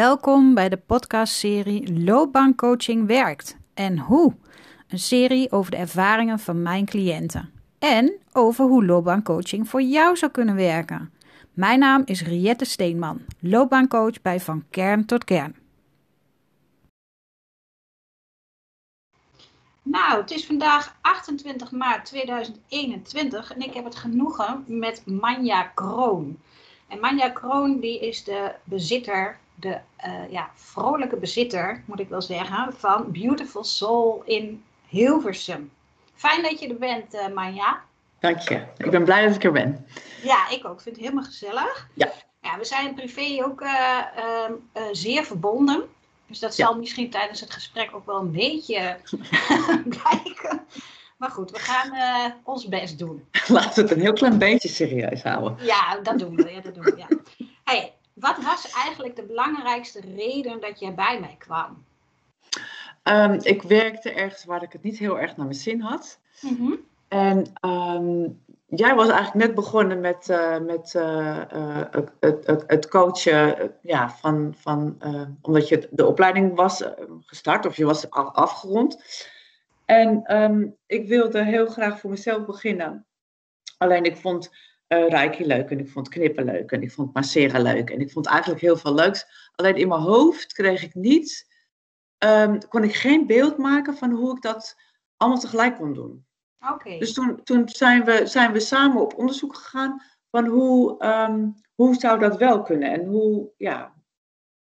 Welkom bij de podcastserie Loopbaancoaching werkt en hoe. Een serie over de ervaringen van mijn cliënten en over hoe loopbaancoaching voor jou zou kunnen werken. Mijn naam is Riette Steenman, loopbaancoach bij Van Kern tot Kern. Nou, het is vandaag 28 maart 2021 en ik heb het genoegen met Manja Kroon. En Manja Kroon die is de bezitter, de uh, ja, vrolijke bezitter, moet ik wel zeggen, van Beautiful Soul in Hilversum. Fijn dat je er bent, uh, Manja. Dank je. Ik ben blij dat ik er ben. Ja, ik ook. Ik vind het helemaal gezellig. Ja. ja we zijn privé ook uh, zeer verbonden. Dus dat zal misschien tijdens het gesprek ook wel een beetje blijken. Maar goed, we gaan uh, ons best doen. Laten we het een heel klein beetje serieus houden. Ja, dat doen we. Ja, dat doen we ja. hey, wat was eigenlijk de belangrijkste reden dat jij bij mij kwam? Um, ik werkte ergens waar ik het niet heel erg naar mijn zin had. Mm -hmm. En um, jij was eigenlijk net begonnen met, uh, met uh, uh, het, het, het, coachen, ja, van, van, omdat je de opleiding was gestart of je was al afgerond. En um, ik wilde heel graag voor mezelf beginnen. Alleen ik vond Reiki leuk en ik vond knippen leuk en ik vond masseren leuk en ik vond eigenlijk heel veel leuks. Alleen in mijn hoofd kreeg ik niet, um, kon ik geen beeld maken van hoe ik dat allemaal tegelijk kon doen. Okay. Dus toen, toen zijn, we, zijn we samen op onderzoek gegaan van hoe, um, hoe zou dat wel kunnen en hoe, ja,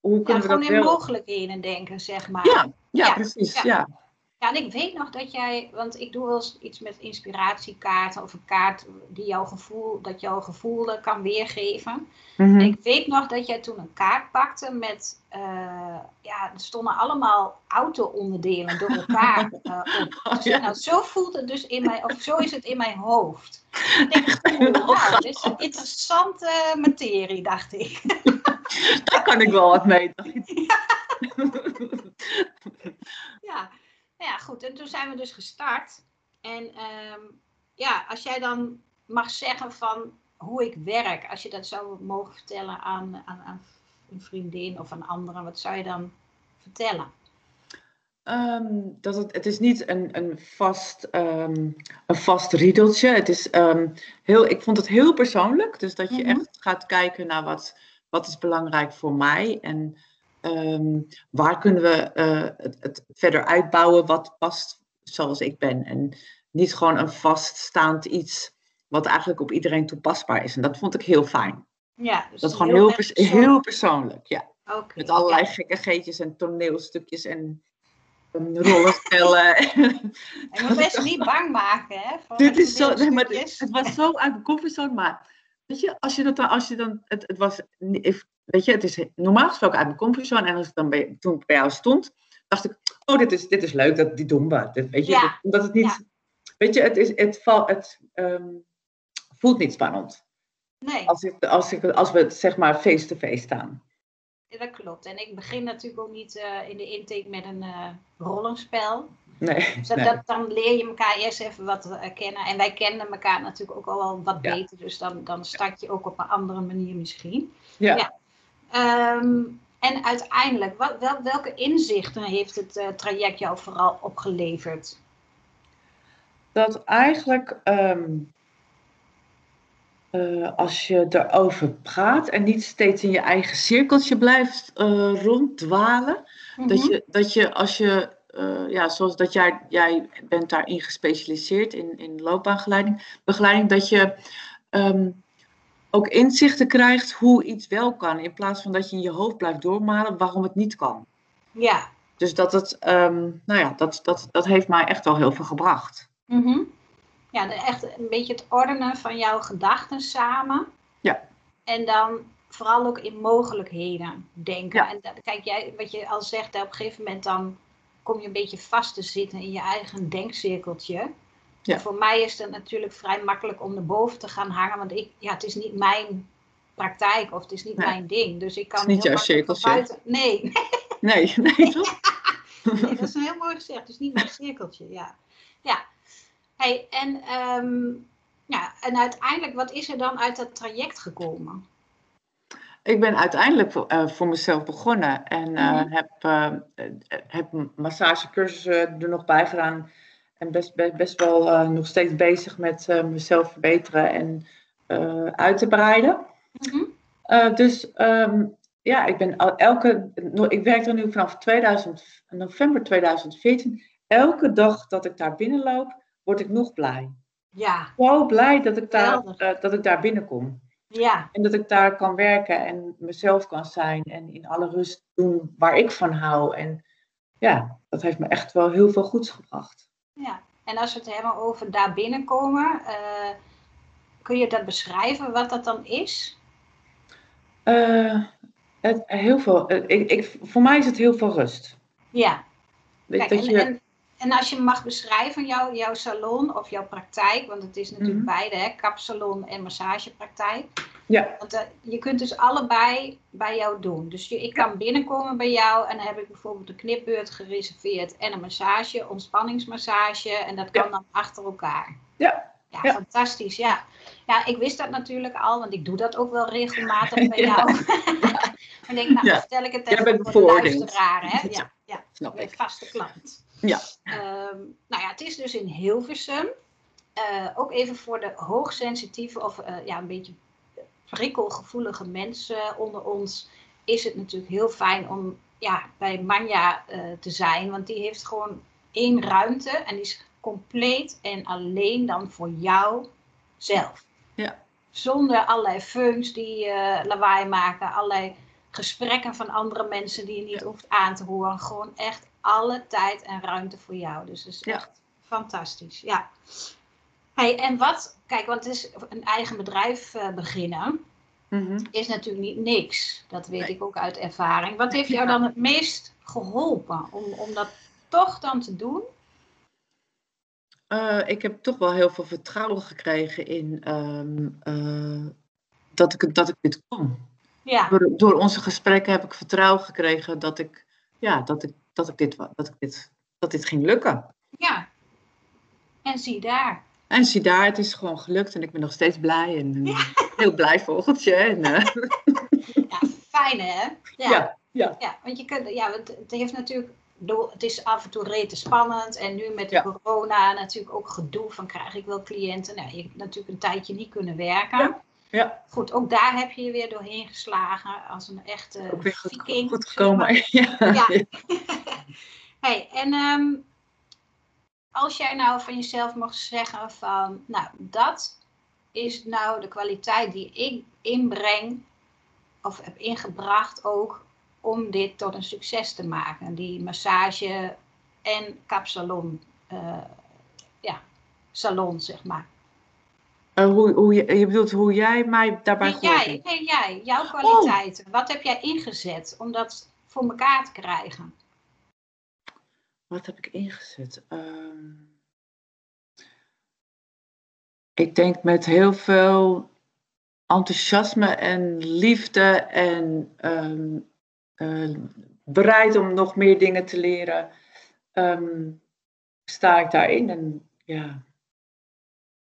hoe kunnen ja, we dat gewoon in wel... mogelijkheden denken, zeg maar. Ja, ja, ja precies, ja. Ja. En ik weet nog dat jij, want ik doe wel eens iets met inspiratiekaarten of een kaart die jouw gevoel, dat jouw gevoel kan weergeven. Mm Mhm. En ik weet nog dat jij toen een kaart pakte met, uh, ja, er stonden allemaal auto-onderdelen door elkaar uh, op. Dus, ja. nou, zo voelt het dus in mijn, of zo is het in mijn hoofd. Ik denk, nou, dit is een interessante materie, dacht ik. Daar kan ik wel wat mee. ja. Nou ja, goed. En toen zijn we dus gestart. En um, ja, als jij dan mag zeggen van hoe ik werk, als je dat zou mogen vertellen aan, aan, aan een vriendin of aan anderen, wat zou je dan vertellen? Um, dat het, het is niet een, een, vast, um, een vast riedeltje. Het is, heel, ik vond het heel persoonlijk. Dus dat je mm -hmm. echt gaat kijken naar wat, wat is belangrijk voor mij. En Um, waar kunnen we uh, het, het, verder uitbouwen wat past zoals ik ben. En niet gewoon een vaststaand iets wat eigenlijk op iedereen toepasbaar is. En dat vond ik heel fijn. Ja, dus dat is gewoon heel, heel, pers persoonlijk. heel persoonlijk. Ja. Okay, Met allerlei ja. gekke geetjes en toneelstukjes en rollenspellen. Je moet mensen niet bang maken, hè? Dit is zo, nee, maar het, het was zo uit mijn comfortzone, maar weet je, als je dat dan, als je dan, het, het was, weet je, het is normaal gesproken uit mijn comfortzone. En als ik dan bij, toen ik bij jou stond, dacht ik, oh, dit is, dit is leuk, dat, die domba. Dit, weet je, ja. dat, omdat het niet, ja. weet je, het, is, het, val, het um, voelt niet spannend. Nee. Als, ik, als, ik, als we zeg maar face-to-face -face staan. Ja, dat klopt. En ik begin natuurlijk ook niet uh, in de intake met een uh, rollenspel. Nee, dus dat, nee. Dat, dan leer je elkaar eerst even wat uh, kennen. En wij kenden elkaar natuurlijk ook al wat Ja. beter. Dus dan, dan start je ook op een andere manier misschien. Ja. Ja. Um, en uiteindelijk, wat, wel, welke inzichten heeft het uh, traject jou vooral opgeleverd? Dat eigenlijk um, uh, als je erover praat en niet steeds in je eigen cirkeltje blijft uh, ronddwalen, mm Mhm. -hmm. dat, je, dat je als je, ja, zoals dat jij, jij bent daarin gespecialiseerd in, in loopbaangeleiding, begeleiding, dat je um, ook inzichten krijgt hoe iets wel kan, in plaats van dat je in je hoofd blijft doormalen waarom het niet kan. Ja. Dus dat het, um, nou ja, dat, dat, dat heeft mij echt wel heel veel gebracht. Mm -hmm. Ja, echt een beetje het ordenen van jouw gedachten samen. Ja. En dan vooral ook in mogelijkheden denken. Ja. En dat, kijk, jij, wat je al zegt, op een gegeven moment dan kom je een beetje vast te zitten in je eigen denkcirkeltje. Ja. Voor mij is het natuurlijk vrij makkelijk om erboven te gaan hangen, want ik, ja, het is niet mijn praktijk of het is niet Nee. mijn ding. Dus ik kan Het is niet heel jouw cirkeltje. buiten. Nee. Nee, nee, toch? nee, dat is een heel mooi gezegd. Het is niet mijn cirkeltje, ja. Ja. Hey, en, ehm, ja, en uiteindelijk, wat is er dan uit dat traject gekomen? Ik ben uiteindelijk voor, uh, voor mezelf begonnen en uh, heb, uh, heb massagecursussen er nog bij gedaan. En best, best, best wel nog steeds bezig met mezelf verbeteren en uit te breiden. Mm-hmm. dus um, ja, ik ben elke. Ik werk er nu vanaf 2000, november 2014. Elke dag dat ik daar binnenloop, word ik nog blij. Ja. Zo blij dat ik daar, dat ik daar binnenkom. Ja. En dat ik daar kan werken en mezelf kan zijn en in alle rust doen waar ik van hou. En ja, dat heeft me echt wel heel veel goeds gebracht. Ja, en als we het hebben over daar binnenkomen, uh, kun je dat beschrijven wat dat dan is? Uh, het, heel veel. Eh, ik, ik, voor mij is het heel veel rust. Ja. Kijk, en, je... en, en, als je mag beschrijven jouw, jouw salon of jouw praktijk, want het is natuurlijk mhm. beide, hè, kapsalon en massagepraktijk. Ja. Want uh, je kunt dus allebei bij jou doen. Dus je, ik kan binnenkomen bij jou en dan heb ik bijvoorbeeld een knipbeurt gereserveerd en een massage, ontspanningsmassage. En dat kan dan achter elkaar. Ja. Ja, fantastisch. Ja. ja, ik wist dat natuurlijk al, want ik doe dat ook wel regelmatig bij jou. en denk, nou, vertel ik het even voor de luisteraar. Hè? Ja, ja, snap ik. vaste klant. Ja. Um, nou ja, het is dus in Hilversum. Uh, ook even voor de hoogsensitieve of uh, ja, een beetje prikkelgevoelige mensen onder ons is het natuurlijk heel fijn om ja, bij Manja uh, te zijn. Want die heeft gewoon één ruimte en die is compleet en alleen dan voor jou zelf. Ja. Zonder allerlei funks die uh, lawaai maken, allerlei gesprekken van andere mensen die je niet hoeft aan te horen. Gewoon echt alle tijd en ruimte voor jou. Dus dat is echt fantastisch. Ja. Hey, en wat, kijk, want het is een eigen bedrijf uh, beginnen. Mm Is natuurlijk niet niks. Dat weet ik ook uit ervaring. Wat heeft jou dan het meest geholpen om, om dat toch dan te doen? Uh, ik heb toch wel heel veel vertrouwen gekregen in um, uh, dat, ik, dat ik dit kon. Ja. Door, door, onze gesprekken heb ik vertrouwen gekregen dat ik, ja, dat ik, dat ik, dit, dat ik dit, dat dit ging lukken. Ja. En zie daar. En zie daar, het is gewoon gelukt en ik ben nog steeds blij en ja. heel blij vogeltje. En, uh... ja, fijn hè? Ja. ja. Ja, ja. want je kunt, ja, het, heeft natuurlijk het is af en toe rete spannend. En nu met de corona natuurlijk ook gedoe van krijg ik wel cliënten. Nou, je hebt natuurlijk een tijdje niet kunnen werken. Ja. ja. Goed, ook daar heb je je weer doorheen geslagen als een echte ook weer viking. Goed, gekomen. Ja. ja. hey, en um, als jij nou van jezelf mag zeggen van, nou, dat is nou de kwaliteit die ik inbreng of heb ingebracht ook om dit tot een succes te maken. Die massage en kapsalon, uh, ja, salon zeg maar. Uh, hoe, hoe je, je bedoelt hoe jij mij daarbij nee, jij, nee, jij, jouw kwaliteiten. Oh. Wat heb jij ingezet om dat voor elkaar te krijgen? Wat heb ik ingezet? Um, ik denk met heel veel enthousiasme en liefde en um, uh, bereid om nog meer dingen te leren, um, sta ik daarin. En ja,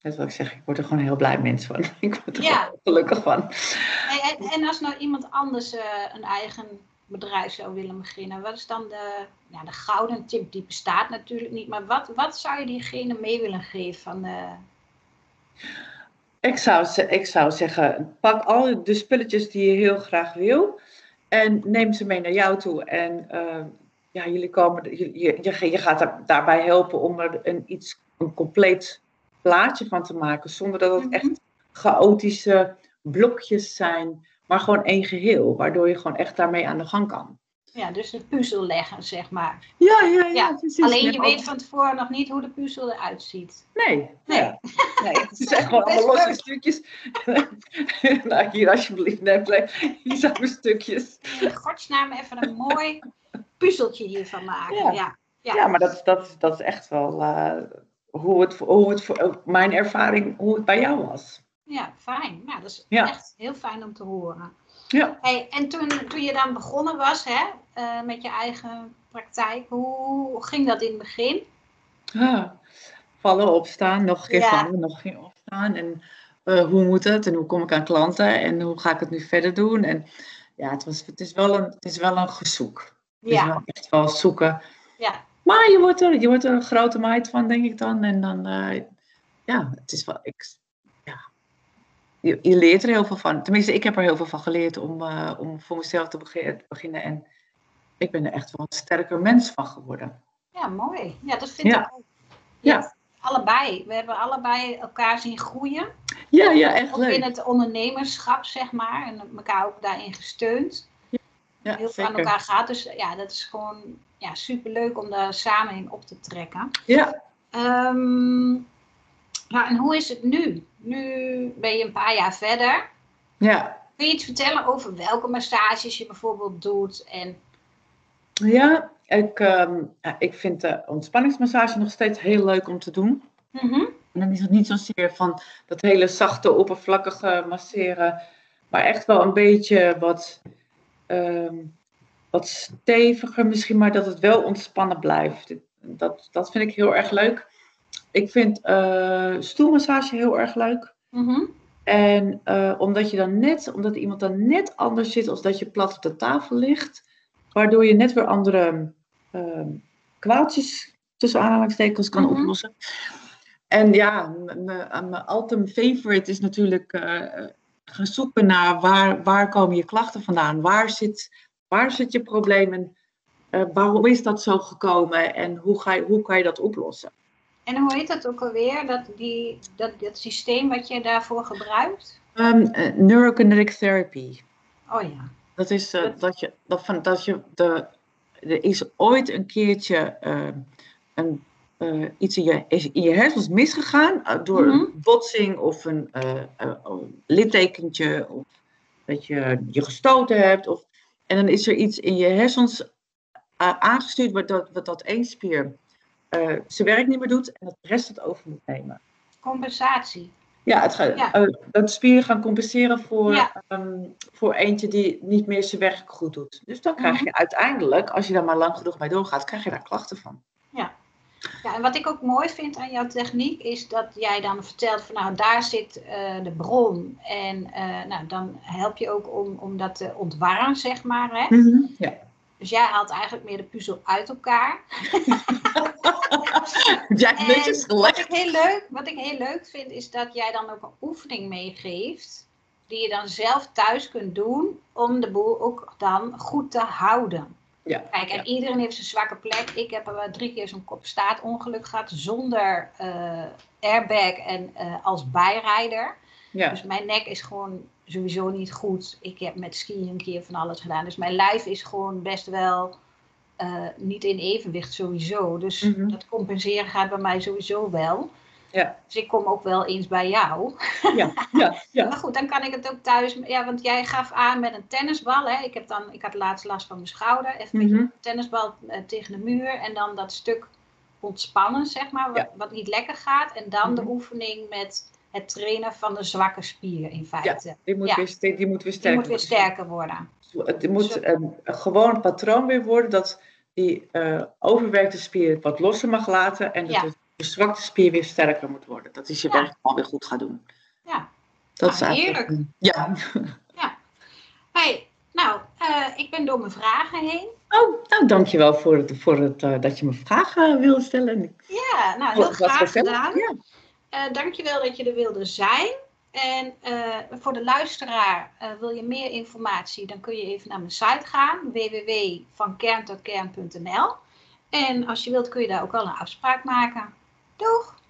net wat ik zeg, ik word er gewoon heel blij mens van. Ik word er ja. gelukkig van. En, en, als nou iemand anders uh, een eigen bedrijf zou willen beginnen, wat is dan de, ja, de gouden tip? Die bestaat natuurlijk niet, maar wat, wat zou je diegene mee willen geven van... Ik zou, ik zou zeggen, pak al de spulletjes die je heel graag wil. En neem ze mee naar jou toe. En uh, ja, jullie komen, je, je, je gaat er, daarbij helpen om er een, iets, een compleet plaatje van te maken. Zonder dat het mhm. echt chaotische blokjes zijn. Maar gewoon één geheel. Waardoor je gewoon echt daarmee aan de gang kan. Ja, dus de puzzel leggen, zeg maar. Ja, ja, ja. ja. Precies. Alleen je weet van tevoren nog niet hoe de puzzel eruit ziet. Nee. Nee. Ja. nee het is echt gewoon allemaal losse stukjes. nou, hier alsjeblieft, nee, hier zijn mijn stukjes. In godsnaam even een mooi puzzeltje hiervan maken. Ja, ja. ja. maar dat, dat, dat is echt wel uh, hoe het, hoe het voor mijn ervaring, hoe het bij jou was. Ja, fijn. Nou, dat is echt heel fijn om te horen. Ja. Hey, en toen, toen je dan begonnen was hè, uh, met je eigen praktijk, hoe ging dat in het begin? Ja, vallen, opstaan, nog een keer vallen, nog een keer opstaan. En hoe moet het en hoe kom ik aan klanten en hoe ga ik het nu verder doen. En ja, het, was, het, is, wel een, het is wel een gezoek. Het is wel echt wel zoeken. Ja. Maar je wordt, er, je wordt er een grote meid van, denk ik dan. En dan, ja, het is wel, ik, je, je, leert er heel veel van. Tenminste, ik heb er heel veel van geleerd om, om voor mezelf te beginnen. En ik ben er echt wel een sterker mens van geworden. Ja, mooi. Ja, dat vind ik ook. Ja. Allebei. We hebben allebei elkaar zien groeien. Ja, ja, echt ook in het ondernemerschap, zeg maar. En elkaar ook daarin gesteund. Ja, heel veel aan elkaar gaat. Dus ja, dat is gewoon ja, superleuk om daar samen in op te trekken. Ja. Um, nou, en hoe is het nu? Nu ben je een paar jaar verder. Ja. Kun je iets vertellen over welke massages je bijvoorbeeld doet en ja, ik, um, ik vind de ontspanningsmassage nog steeds heel leuk om te doen. Mm -hmm. En dan is het niet zozeer van dat hele zachte, oppervlakkige masseren, maar echt wel een beetje wat, um, wat steviger misschien, maar dat het wel ontspannen blijft. Dat, dat vind ik heel erg leuk. Ik vind uh, stoelmassage heel erg leuk. Mm -hmm. En uh, omdat je dan net, omdat iemand dan net anders zit als dat je plat op de tafel ligt, waardoor je net weer andere uh, kwaaltjes tussen aanhalingstekens kan mhm. oplossen. En ja, mijn ultimate favorite is natuurlijk uh, gaan zoeken naar waar, waar komen je klachten vandaan? Waar zit, waar zit je probleem en uh, waarom is dat zo gekomen en hoe, ga je, hoe kan je dat oplossen? En hoe heet dat ook alweer, dat, die, dat, dat systeem wat je daarvoor gebruikt? Um, uh, neurokinetic therapy. Oh ja. Dat is uh, dat je, dat van, dat je de, er is ooit een keertje uh, een, uh, iets in je, in je hersens misgegaan door een mhm. botsing of een littekentje of dat je je gestoten hebt. Of, en dan is er iets in je hersens aangestuurd wat dat, wat dat één spier zijn werk niet meer doet en dat de rest het over moet nemen. Compensatie. Ja, het gaat, ja. Uh, dat spieren gaan compenseren voor, ja. um, voor eentje die niet meer zijn werk goed doet. Dus dan krijg je mm -hmm. uiteindelijk, als je daar maar lang genoeg mee doorgaat, krijg je daar klachten van. Ja. ja, en wat ik ook mooi vind aan jouw techniek is dat jij dan vertelt van nou daar zit uh, de bron. En uh, nou, dan help je ook om, om dat te ontwarren, zeg maar. Hè? Mm -hmm. ja. Dus jij haalt eigenlijk meer de puzzel uit elkaar. jij netjes gelegd. Wat ik, heel leuk, wat ik heel leuk vind, is dat jij dan ook een oefening meegeeft. Die je dan zelf thuis kunt doen. Om de boel ook dan goed te houden. Ja, Kijk, en ja. iedereen heeft zijn zwakke plek. Ik heb er drie keer zo'n kopstaatongeluk gehad. Zonder uh, airbag en uh, als bijrijder. Ja. Dus mijn nek is gewoon sowieso niet goed. Ik heb met skiën een keer van alles gedaan. Dus mijn lijf is gewoon best wel uh, niet in evenwicht sowieso. Dus Mhm. dat compenseren gaat bij mij sowieso wel. Ja. Dus ik kom ook wel eens bij jou. Ja, ja, ja. Maar goed, dan kan ik het ook thuis. Ja, want jij gaf aan met een tennisbal. Hè. Ik, heb dan, ik had laatst last van mijn schouder. Even met Mhm. een tennisbal eh, tegen de muur. En dan dat stuk ontspannen, zeg maar. Wat, Ja. wat niet lekker gaat. En dan de Mhm. oefening met het trainen van de zwakke spier in feite. Die moet, Ja. weer, die moet weer Die sterker moet weer sterker worden. Het moet een, een gewoon patroon weer worden dat die eh, overwerkte spier wat losser mag laten en dat Ja. de verzwakte spier weer sterker moet worden. Dat is je Ja. werk gewoon weer goed gaat doen. Ja. Dat Ah, is eigenlijk- heerlijk. Ja. Hey, nou, eh, ik ben door mijn vragen heen. Oh, nou dankjewel voor, het, voor het, eh, dat je me vragen wilde stellen. Ja, nou, heel graag gedaan. Ja. Dankjewel dat je er wilde zijn. En eh, voor de luisteraar, eh, wil je meer informatie, dan kun je even naar mijn site gaan, www.vankerntotkern.nl. En als je wilt kun je daar ook wel een afspraak maken. Doeg!